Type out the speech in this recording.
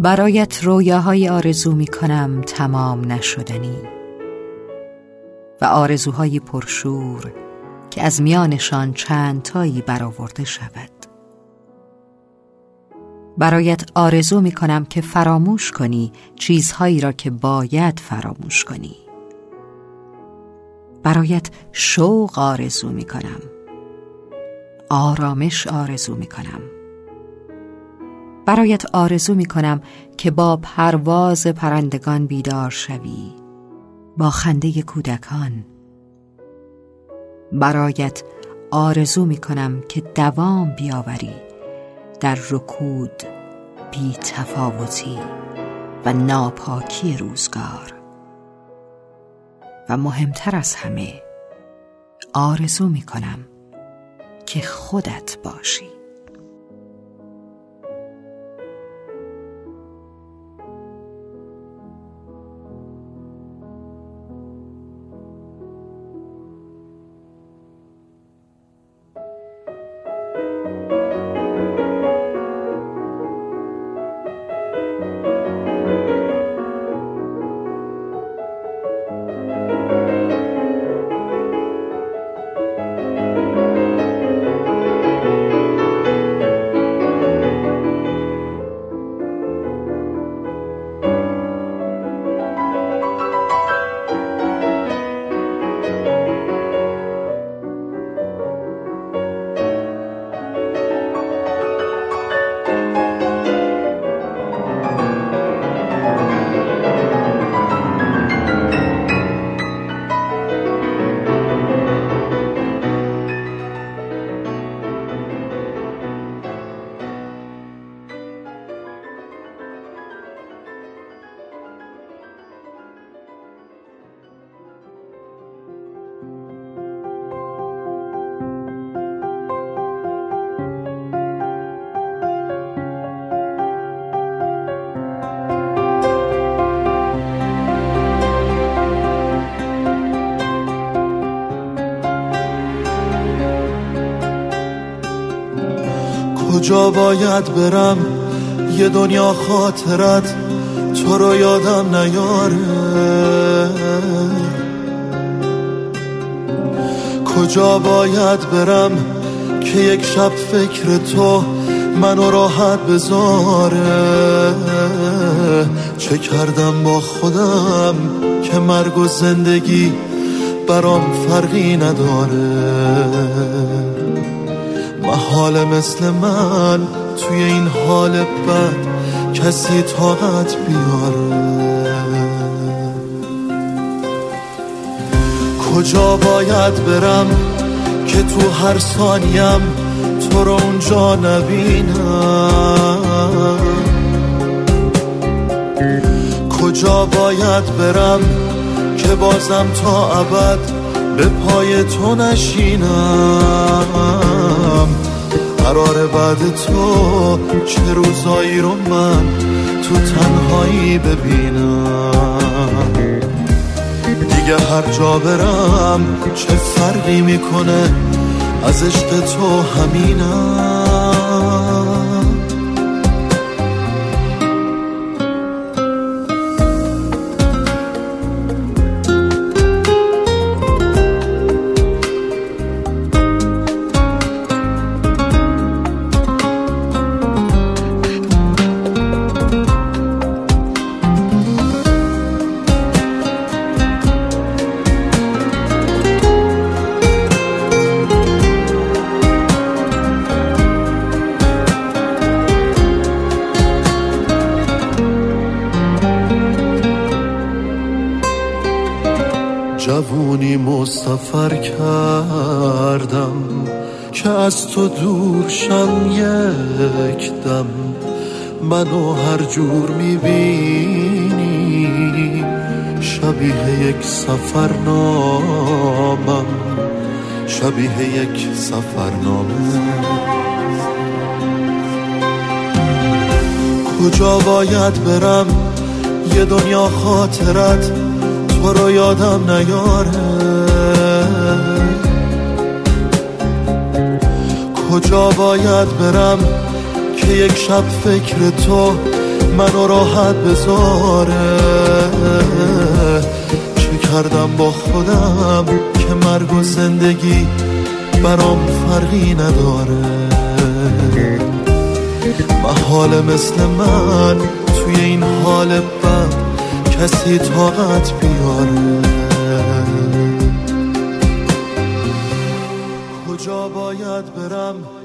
برایت رویاهای آرزو می کنم تمام نشدنی و آرزوهای پرشور که از میانشان چند تایی برآورده شود. برایت آرزو می کنم که فراموش کنی چیزهایی را که باید فراموش کنی. برایت شوق آرزو می کنم آرامش آرزو می کنم برایت آرزو می کنم که با پرواز پرندگان بیدار شوی. با خنده کودکان. برایت آرزو می کنم که دوام بیاوری در رکود بی تفاوتی و ناپاکی روزگار. و مهمتر از همه آرزو می کنم که خودت باشی. کجا باید برم؟ یه دنیا خاطرت تو رو یادم نیاره. کجا باید برم که یک شب فکر تو منو راحت بذاره؟ چه کردم با خودم که مرگ و زندگی برام فرقی نداره؟ محال مثل من توی این حال بد کسی طاقت بیاره. کجا باید برم که تو هر ثانیم تو رو اونجا نبینم؟ کجا باید برم که بازم تا ابد به پای تو نشینم. قرار بعد تو چه روزایی رو من تو تنهایی ببینم. دیگه هر جا برم چه فرقی می‌کنه؟ از عشق تو همینم. جوونی مستفر کردم که از تو دور شم یک دم. منو هر جور می‌بینی شبیه یک سفرنامم. شبیه یک سفرنامه. کجا باید برم؟ یه دنیا خاطرت تو رو یادم نیاره. کجا باید برم که یک شب فکر تو منو راحت بذاره؟ چه کردم با خودم که مرگ و زندگی برام فرقی نداره؟ محال مثل من توی این حال کسی طاقت بیاره. کجا باید برم؟